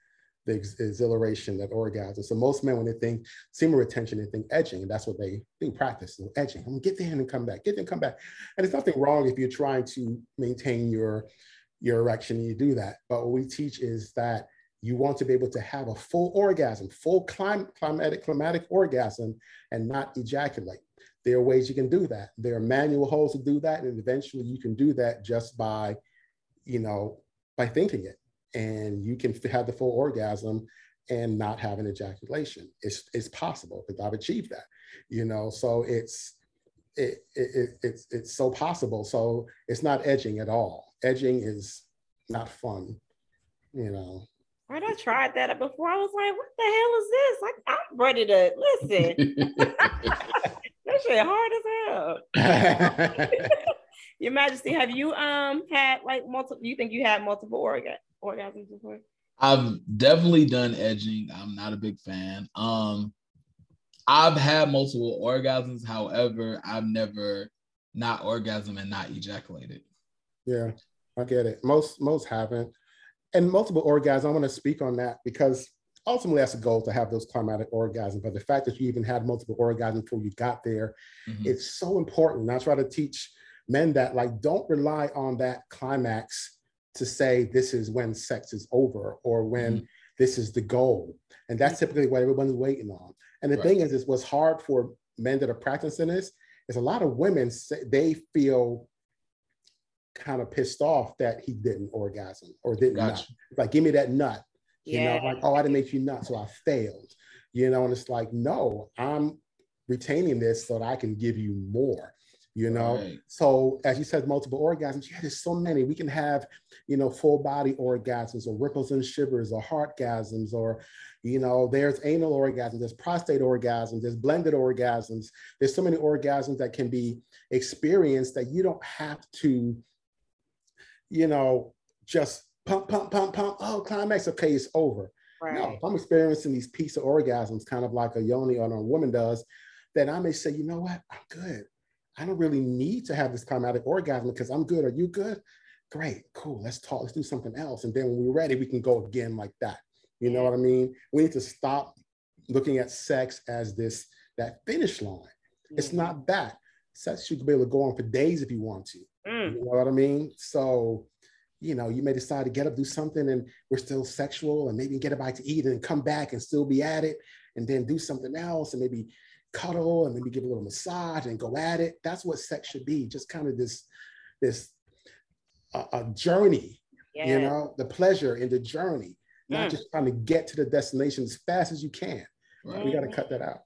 the ex- exhilaration, that orgasm. So most men, when they think semen retention, they think edging, and that's what they do practice, so edging. I'm gonna get there and come back, get there and come back. And there's nothing wrong if you're trying to maintain your your erection and you do that. But what we teach is that you want to be able to have a full orgasm, full clim- climatic, climatic orgasm, and not ejaculate there are ways you can do that. There are manual holes to do that. And eventually you can do that just by, you know, by thinking it. And you can have the full orgasm and not have an ejaculation. It's, it's possible because I've achieved that, you know, so it's, it, it, it's, it's so possible. So it's not edging at all. Edging is not fun, you know. Right, I tried that before. I was like, what the hell is this? Like, I'm ready to listen. That shit hard as hell. Your Majesty, have you um had like multiple? You think you had multiple orga- orgasms before? I've definitely done edging. I'm not a big fan. Um, I've had multiple orgasms. However, I've never not orgasm and not ejaculated. Yeah, I get it. Most most haven't, and multiple orgasms. I want to speak on that because ultimately that's a goal to have those climatic orgasms. But the fact that you even had multiple orgasms before you got there, mm-hmm. it's so important. And I try to teach men that like don't rely on that climax to say this is when sex is over or when mm-hmm. this is the goal. And that's typically what everyone's waiting on. And the right. thing is, is what's hard for men that are practicing this is a lot of women say they feel kind of pissed off that he didn't orgasm or didn't Gotcha. Like, give me that nut. You Yeah. know, like, oh, I didn't make you nuts, so I failed. You know, and it's like, no, I'm retaining this so that I can give you more. You know, Right. so as you said, multiple orgasms. Yeah, there's so many. We can have, you know, full body orgasms or ripples and shivers or heartgasms or, you know, there's anal orgasms, there's prostate orgasms, there's blended orgasms. There's so many orgasms that can be experienced that you don't have to, you know, just pump, pump, pump, pump. Oh, climax. Okay, it's over. Right. No, if I'm experiencing these piece of orgasms, kind of like a yoni or a woman does, then I may say, you know what, I'm good. I don't really need to have this climatic orgasm because I'm good. Are you good? Great, cool. Let's talk. Let's do something else. And then when we're ready, we can go again like that. You know what I mean? We need to stop looking at sex as this that finish line. It's not that. Sex you can be able to go on for days if you want to. Mm. You know what I mean? So, you know, you may decide to get up, do something, and we're still sexual, and maybe get a bite to eat and come back and still be at it, and then do something else, and maybe cuddle and maybe give a little massage and go at it. That's what sex should be. Just kind of this, this uh, a journey. You know, the pleasure in the journey, not Mm. just trying to get to the destination as fast as you can. Right. We got to cut that out.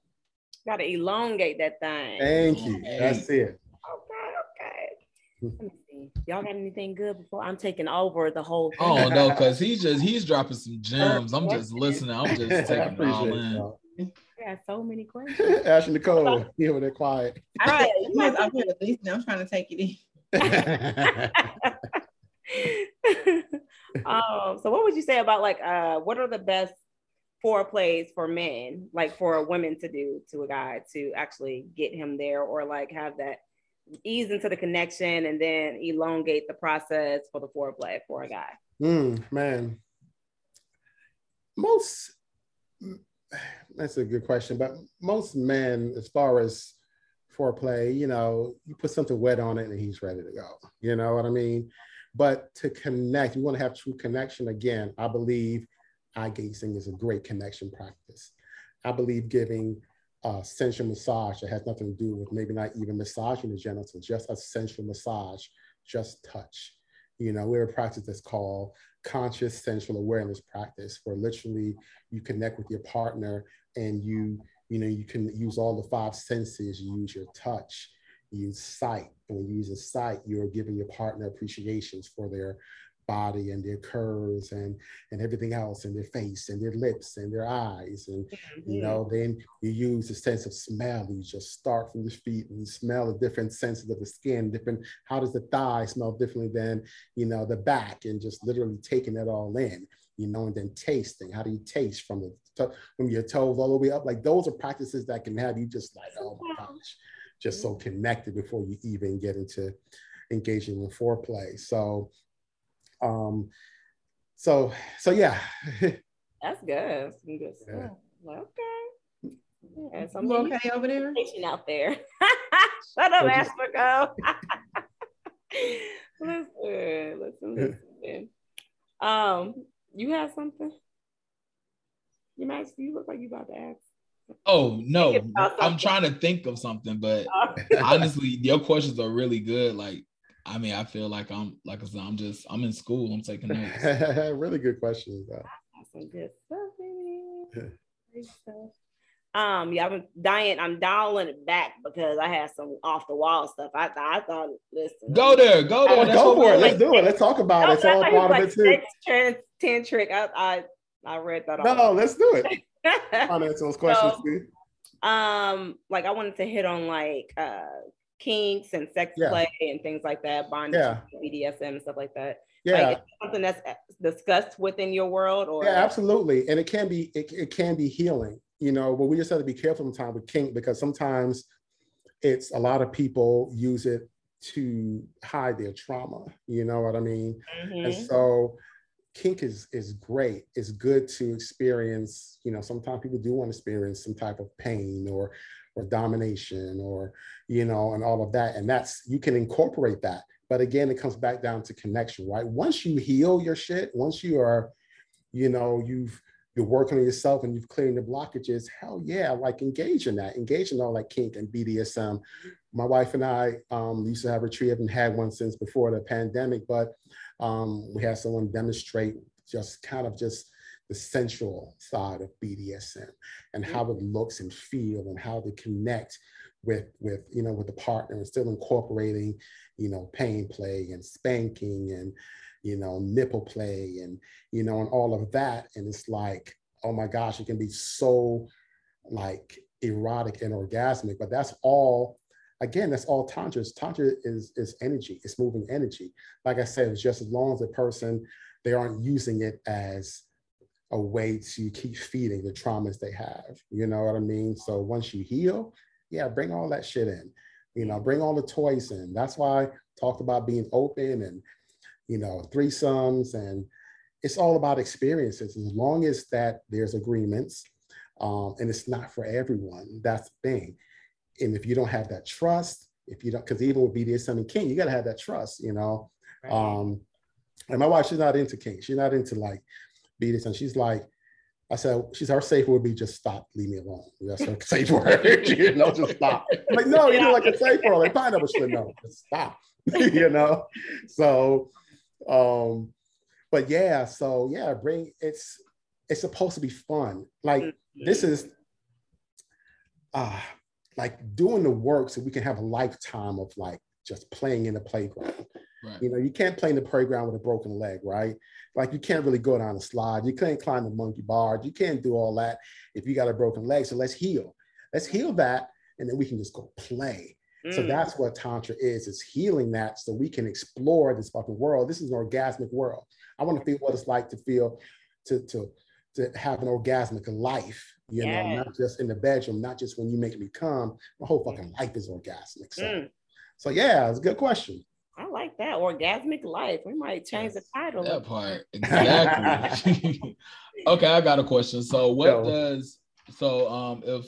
Got to elongate that thing. Thank you. That's it. Okay, okay. Let. Y'all got anything good before I'm taking over the whole thing? Oh no, because he's just he's dropping some gems. I'm just listening. I'm just taking it all in. y'all. I got so many questions. Ashley Nicole, you over there quiet. All right. you Yes, guys- I'm here listening. I'm trying to take it in. um, so what would you say about like uh what are the best foreplays for men, like for women to do to a guy to actually get him there or like have that ease into the connection and then elongate the process for the foreplay for a guy? Mm, man, most that's a good question, but most men, as far as foreplay, you know, you put something wet on it and he's ready to go. You know what I mean? But to connect, you want to have true connection. Again, I believe eye gazing is a great connection practice. I believe giving uh, sensual massage that has nothing to do with maybe not even massaging the genitals, just a sensual massage, just touch. You know, we have a practice that's called conscious sensual awareness practice, where literally you connect with your partner and you, you know, you can use all the five senses. You use your touch, you use sight. And when you use a sight, you're giving your partner appreciations for their body and their curves and and everything else and their face and their lips and their eyes and mm-hmm. you know then you use the sense of smell. You just start from the feet and you smell the different senses of the skin different how does the thigh smell differently than you know the back and just literally taking it all in you know and then tasting. How do you taste from the to- from your toes all the way up? Like those are practices that can have you just like oh my gosh just so mm-hmm. connected before you even get into engaging in foreplay. So um so so yeah That's good. Some good stuff. Yeah. Okay. Yeah, some You okay over there? communication out there. Shut up, Thank Africa. listen, listen, listen. Um, you have something? You might you look like you about to ask. Oh no, I'm trying to think of something, but honestly, your questions are really good. Like, I mean, I feel like I'm like I said, I'm just I'm in school. I'm taking notes. really good questions though. Some good stuff in it. Great stuff. Um, yeah, I'm dying. I'm dialing it back because I had some off the wall stuff. I, I thought, listen, Go there, go there. Go for it. Let's doing. do it. Let's talk about it. It's all part of it too. Trans tantric. I, I I read that. No, all. let's do it. I'll answer those questions So- too. um, like I wanted to hit on like uh kinks and sex Yeah. play and things like that, bondage, Yeah. BDSM stuff like that. Yeah. Like, something that's uh, discussed within your world, or Yeah, absolutely. And it can be it, it can be healing, you know, but we just have to be careful sometimes with kink because sometimes it's a lot of people use it to hide their trauma. You know what I mean? Mhm. And so kink is is great. It's good to experience, you know, sometimes people do want to experience some type of pain or or domination or you know and all of that and that's you can incorporate that. But again it comes back down to connection right? Once you heal your shit once you are you know you've you're working on yourself and you've cleared the blockages, hell yeah, like engage in that, engage in all that kink and BDSM. My wife and I um, used to have a tree, haven't had one since before the pandemic, but um, we had someone demonstrate just kind of just the sensual side of BDSM and how it looks and feel and how they connect with with you know with the partner and still incorporating you know pain play and spanking and you know, nipple play and, you know, and all of that. And it's like, oh my gosh, it can be so like erotic and orgasmic, but that's all, again, that's all Tantra is. Tantra is, is energy, it's moving energy. Like I said, it's just as long as the person, they aren't using it as a way to keep feeding the traumas they have. You know what I mean? So once you heal, yeah, bring all that shit in. You know, bring all the toys in. That's why I talked about being open and you know, threesomes, and it's all about experiences. As long as that there's agreements, um, and it's not for everyone. That's the thing. And if you don't have that trust, if you don't, because even with BDSM and kink, you got to have that trust, you know. Right. Um, and my wife, she's not into kink. She's not into like BDSM. She's like, I said, she's our safe word would be just stop, leave me alone. That's her safe word, you know, just stop. I'm like, no, you know, like a safe word, like pineapple should know, just stop, you know. So um, but yeah, so yeah, bring it's it's supposed to be fun. Like this is uh like doing the work so we can have a lifetime of like just playing in the playground. Right. You know, you can't play in the playground with a broken leg, right? Like you can't really go down a slide. You can't climb the monkey bars. You can't do all that if you got a broken leg. So let's heal. Let's heal that, and then we can just go play. So mm. that's what Tantra is, it's healing that so we can explore this fucking world. This is an orgasmic world. I want to feel what it's like to feel, to, to, to have an orgasmic life, you yes. know, not just in the bedroom, not just when you make me come. My whole fucking life is orgasmic. So, mm. so yeah, it's a good question. I like that orgasmic life. We might change the title. That part exactly. okay, I got a question. So, what Yo. does so um if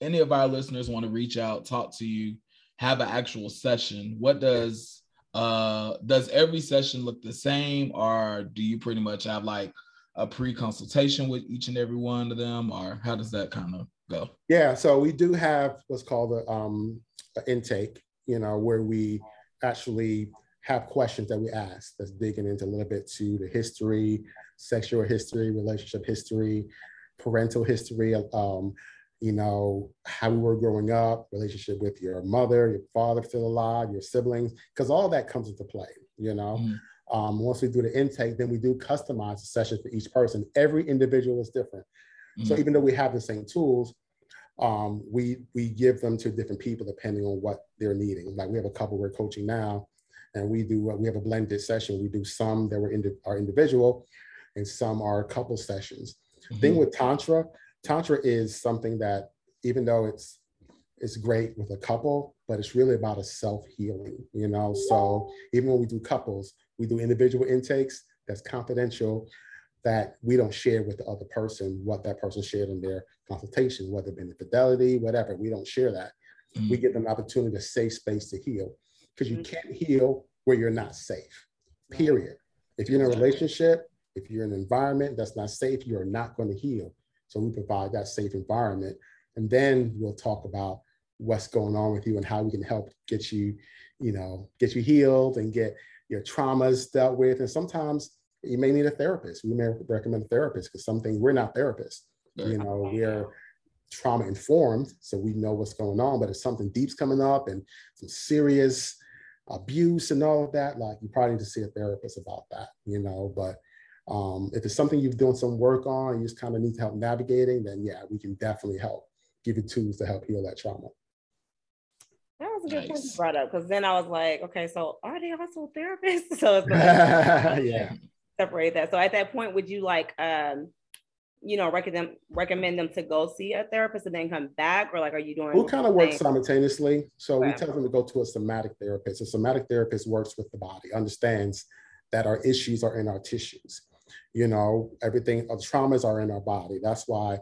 any of our listeners want to reach out, talk to you, have an actual session, what does uh does every session look the same or do you pretty much have like a pre-consultation with each and every one of them or how does that kind of go yeah so we do have what's called a um intake you know where we actually have questions that we ask that's digging into a little bit to the history sexual history relationship history parental history um, you know, how we were growing up, relationship with your mother, your father still alive, your siblings, because all that comes into play, you know. Mm-hmm. Um, once we do the intake, then we do customize the session for each person. Every individual is different. Mm-hmm. So even though we have the same tools, um, we we give them to different people depending on what they're needing. Like we have a couple we're coaching now, and we do we have a blended session. We do some that were in are individual, and some are couple sessions. Mm-hmm. Thing with tantra, tantra is something that even though it's it's great with a couple but it's really about a self-healing you know so even when we do couples we do individual intakes that's confidential that we don't share with the other person what that person shared in their consultation whether it be infidelity whatever we don't share that mm-hmm. we give them an opportunity to safe space to heal because you mm-hmm. can't heal where you're not safe period if you're in a relationship if you're in an environment that's not safe you're not going to heal so we provide that safe environment. And then we'll talk about what's going on with you and how we can help get you, you know, get you healed and get your traumas dealt with. And sometimes you may need a therapist. We may recommend a therapist because something we're not therapists. You know, we're trauma informed, so we know what's going on. But if something deep's coming up and some serious abuse and all of that, like you probably need to see a therapist about that, you know. But um, if it's something you've done some work on, you just kind of need to help navigating, then yeah, we can definitely help give you tools to help heal that trauma. That was a good nice. point you brought up because then I was like, okay, so are they also therapists? So it's like, yeah, separate that. So at that point, would you like, um, you know, recommend recommend them to go see a therapist and then come back, or like, are you doing? We kind of work simultaneously. So we tell them to go to a somatic therapist. A somatic therapist works with the body, understands that our issues are in our tissues you know, everything, the traumas are in our body. That's why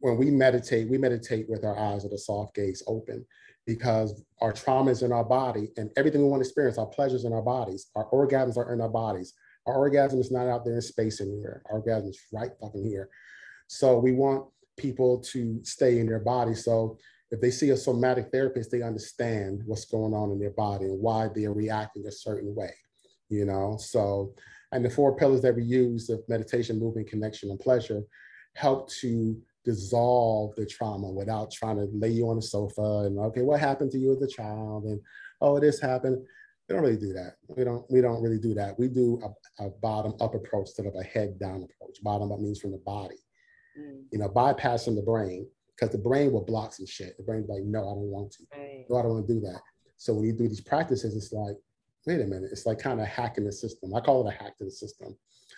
when we meditate, we meditate with our eyes or the soft gaze open because our trauma is in our body and everything we want to experience, our pleasures in our bodies, our orgasms are in our bodies. Our orgasm is not out there in space anywhere. Our orgasm is right fucking here. So we want people to stay in their body. So if they see a somatic therapist, they understand what's going on in their body and why they're reacting a certain way, you know? So, and the four pillars that we use of meditation, movement, connection, and pleasure help to dissolve the trauma without trying to lay you on the sofa and okay, what happened to you as a child? And oh, this happened. We don't really do that. We don't. We don't really do that. We do a, a bottom up approach instead of a head down approach. Bottom up means from the body. Mm. You know, bypassing the brain because the brain will block some shit. The brain's like, no, I don't want to. Right. No, I don't want to do that. So when you do these practices, it's like, wait a minute, it's like kind of hacking the system. I call it a hack to the system.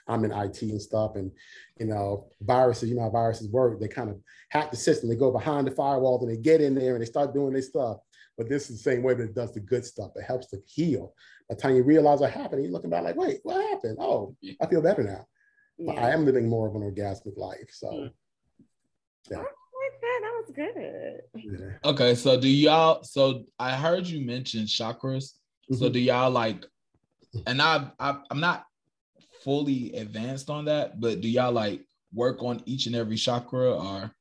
I'm in IT and stuff, and you know, viruses, you know how viruses work. They kind of hack the system. They go behind the firewalls and they get in there and they start doing their stuff. But this is the same way that it does the good stuff. It helps to heal. By the time you realize what happened, you're looking back like, wait, what happened? Oh, I feel better now. Yeah. But I am living more of an orgasmic life. So mm. yeah that. That was good. Yeah. Okay, so do y'all? So I heard you mention chakras. Mm-hmm. So do y'all like? And I, I I'm not fully advanced on that, but do y'all like work on each and every chakra or?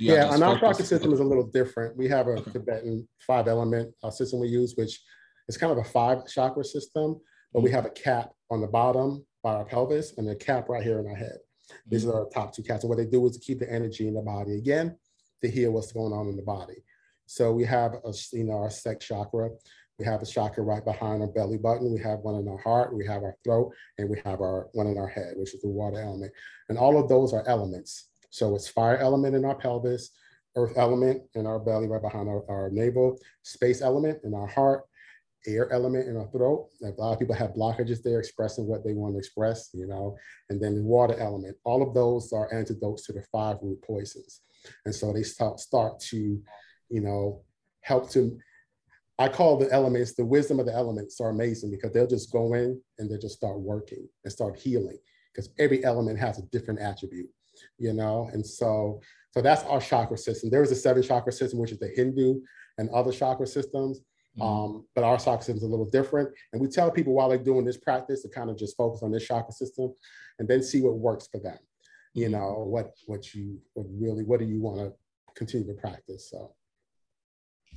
Yeah, and our chakra system is a little different. We have a okay. Tibetan five element uh, system we use, which is kind of a five chakra system, but we mm-hmm. have a cap on the bottom by our pelvis and a cap right here in our head. These mm-hmm. are our top two caps. And what they do is to keep the energy in the body. Again, to hear what's going on in the body. So we have a, you know, our sex chakra. We have a chakra right behind our belly button. We have one in our heart. We have our throat, and we have our one in our head, which is the water element. And all of those are elements. So it's fire element in our pelvis, earth element in our belly, right behind our, our navel, space element in our heart, air element in our throat. A lot of people have blockages there expressing what they want to express, you know, and then the water element. All of those are antidotes to the five root poisons. And so they start, start to, you know, help to, I call the elements, the wisdom of the elements are amazing because they'll just go in and they'll just start working and start healing because every element has a different attribute, you know? And so, so that's our chakra system. There is a seven chakra system, which is the Hindu and other chakra systems. Mm-hmm. Um, but our chakra system is a little different. And we tell people while they're doing this practice to kind of just focus on this chakra system and then see what works for them you know what what you what really what do you want to continue to practice so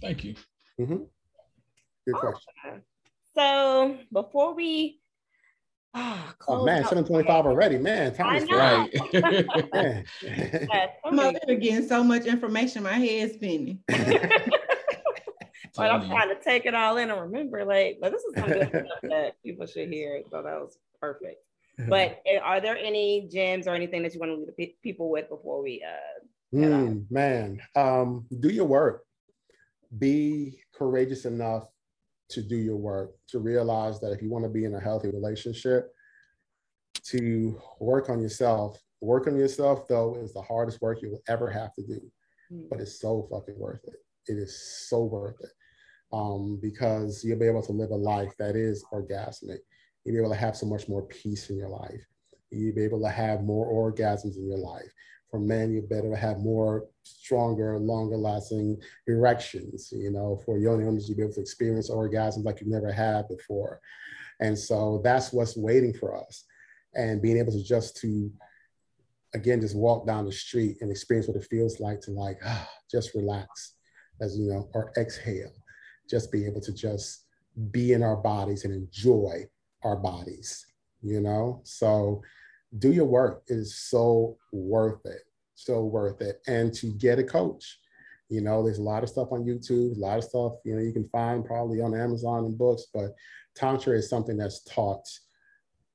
thank you mm-hmm. good question so before we Oh, oh man, 725 already. Man, time is right. I'm over here getting so much information, my head's spinning. but I'm trying to take it all in and remember, like, but this is something that people should hear. So that was perfect but eh, are there any gems or anything that you want to leave the people with before we uh mm, man um do your work be courageous enough to do your work to realize that if you want to be in a healthy relationship to work on yourself work on yourself though is the hardest work you will ever have to do mm. but it's so fucking worth it it is so worth it um, because you'll be able to live a life that is orgasmic You'll be able to have so much more peace in your life. You'll be able to have more orgasms in your life. For men, you better have more stronger, longer lasting erections. You know, for yoni owners, you'll be able to experience orgasms like you've never had before. And so that's what's waiting for us. And being able to just to, again, just walk down the street and experience what it feels like to like, ah, just relax, as you know, or exhale, just be able to just be in our bodies and enjoy our bodies, you know? So do your work is so worth it, so worth it. And to get a coach, you know, there's a lot of stuff on YouTube, a lot of stuff, you know, you can find probably on Amazon and books, but Tantra is something that's taught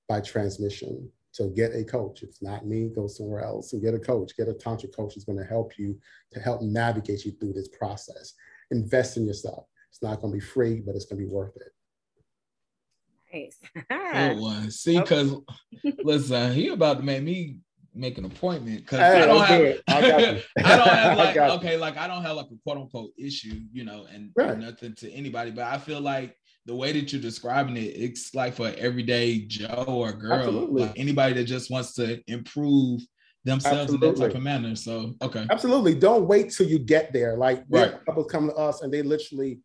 by transmission. So get a coach. If it's not me, go somewhere else and get a coach. Get a Tantra coach who's going to help you to help navigate you through this process. Invest in yourself. It's not going to be free, but it's going to be worth it. Nice. Good one. See, because listen, he about to make me make an appointment because hey, I don't have, I, I, don't have like okay, like I don't have like a quote unquote issue, you know, and right. nothing to anybody, but I feel like the way that you're describing it, it's like for everyday Joe or girl, like anybody that just wants to improve themselves Absolutely. in that type of manner. So okay. Absolutely. Don't wait till you get there. Like right. couples come to us and they literally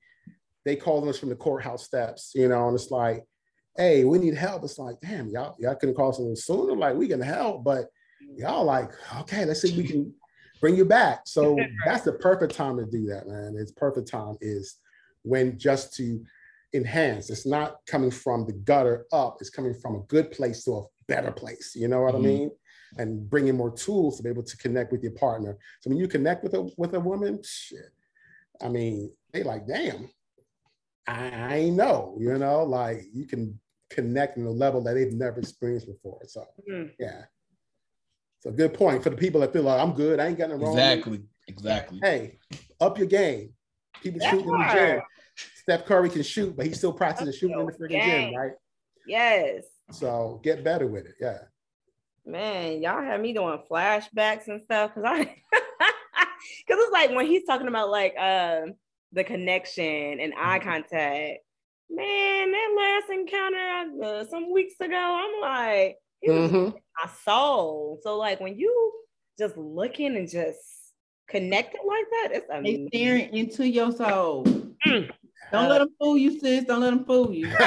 they call us from the courthouse steps, you know, and it's like, hey, we need help. It's like, damn, y'all, y'all couldn't call someone sooner. Like, we can help, but y'all like, okay, let's see if we can bring you back. So that's the perfect time to do that, man. It's perfect time is when just to enhance. It's not coming from the gutter up. It's coming from a good place to a better place. You know what mm-hmm. I mean? And bringing more tools to be able to connect with your partner. So when you connect with a with a woman, shit, I mean, they like, damn, I, I know, you know, like you can connect in a level that they've never experienced before. So mm. yeah. So good point for the people that feel like I'm good. I ain't got no wrong. Exactly. Exactly. Hey, up your game. People shooting in the gym. Steph Curry can shoot, but he's still practicing shooting in the freaking gym, right? Yes. So get better with it. Yeah. Man, y'all have me doing flashbacks and stuff because I because it's like when he's talking about like uh, the connection and eye mm-hmm. contact. Man, that last encounter uh, some weeks ago, I'm like, mm-hmm. my soul. So like when you just looking and just connected like that, it's amazing. They staring into your soul. Mm. Don't let them fool you, sis. Don't let them fool you.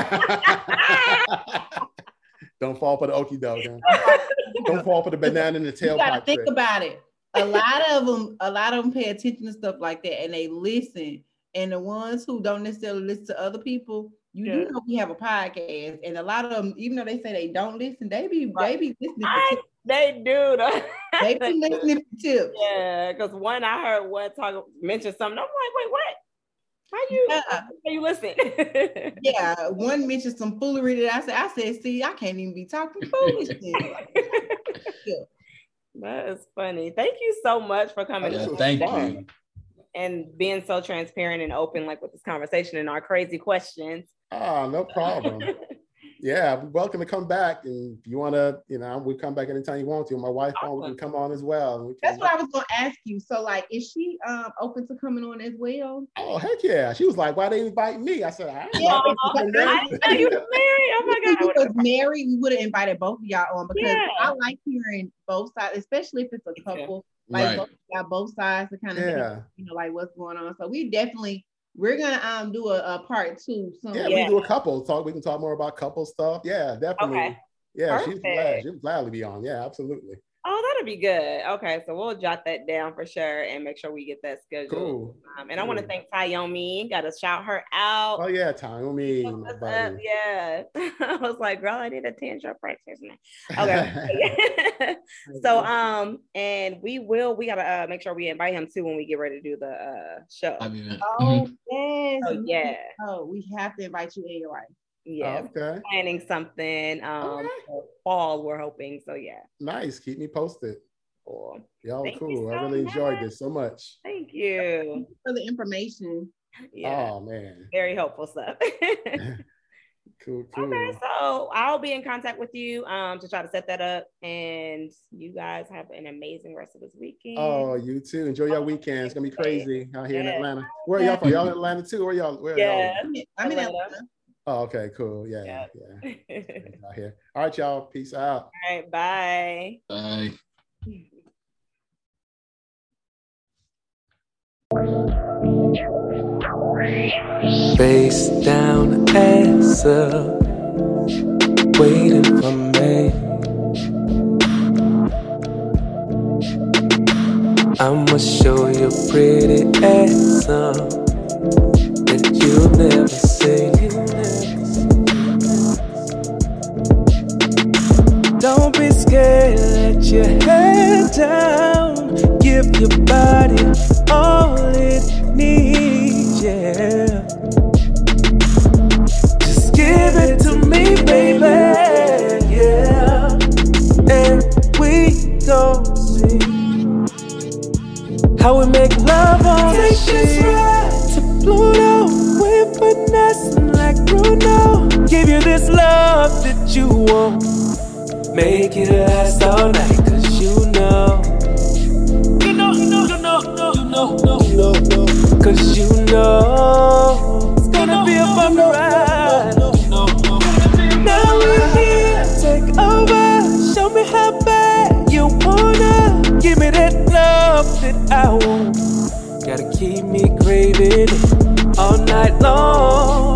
Don't fall for the okie doke. Don't fall for the banana in the tailpipe. You gotta think trick. about it. A lot of them, a lot of them pay attention to stuff like that, and they listen. And the ones who don't necessarily listen to other people, you yeah. do know we have a podcast, and a lot of them, even though they say they don't listen, they be they be listening. I, they do. they be listening to tips. Yeah, because one I heard one talk mention something. I'm like, wait, what? How you yeah. how you listen? yeah, one mentioned some foolery that I said. I said, see, I can't even be talking foolishness. that is funny. Thank you so much for coming. Yeah, thank you. And being so transparent and open, like with this conversation and our crazy questions. Ah, no problem. yeah, welcome to come back. And if you want to, you know, we come back anytime you want to. My wife awesome. on, we can come on as well. That's what I was going to ask you. So, like, is she um open to coming on as well? Oh heck yeah! She was like, "Why they invite me?" I said, "I, yeah, I didn't know you were married. Oh my god!" If was married, we would have invited both of y'all on because yeah. I like hearing both sides, especially if it's a couple. Like right. both, got both sides to kind of, yeah. you know, like what's going on. So we definitely we're gonna um do a, a part two soon. Yeah, yeah, we do a couple talk. We can talk more about couple stuff. Yeah, definitely. Okay. Yeah, Perfect. she's glad. She'll gladly be on. Yeah, absolutely. Oh, that'll be good. Okay, so we'll jot that down for sure and make sure we get that scheduled. Cool. Um, and cool. I want to thank Tayomi. Got to shout her out. Oh yeah, Tayomi. Yeah, I was like, girl, I need a tantra practitioner. Okay. so um, and we will. We gotta uh, make sure we invite him too when we get ready to do the uh show. Oh yes. Oh, yeah. Oh, we have to invite you anyway yeah okay. planning something um fall we're hoping so yeah. Nice keep me posted. Cool. Y'all Thank cool. So i really much. enjoyed this so much. Thank you. Thank you for the information. Yeah. Oh man. Very helpful stuff. Cool cool. okay so i'll be in contact with you um to try to set that up and you guys have an amazing rest of this weekend. Oh you too. Enjoy your weekend. It's gonna be crazy out here yeah. in atlanta. Where are y'all from? Y'all in atlanta too where y'all where yeah y'all? i'm in atlanta Oh, okay, cool. Yeah, yeah. yeah. out here. All right, y'all. Peace out. All right, bye. Bye. Face down, ass up, waiting for me. I'ma show you pretty ass up that you'll never see. Don't be scared, let your head down. Give your body all it needs, yeah. Just give it to me, baby, yeah. And we don't see how we make love on Take the this ride to Pluto. We're this love that you want. Make it last all night, cause you know. You know, you know, you know, you know, you know, you know, cause you know. It's gonna be a fun ride. Now we're here, take over. Show me how bad you wanna. Give me that love that I want. Gotta keep me craving it all night long.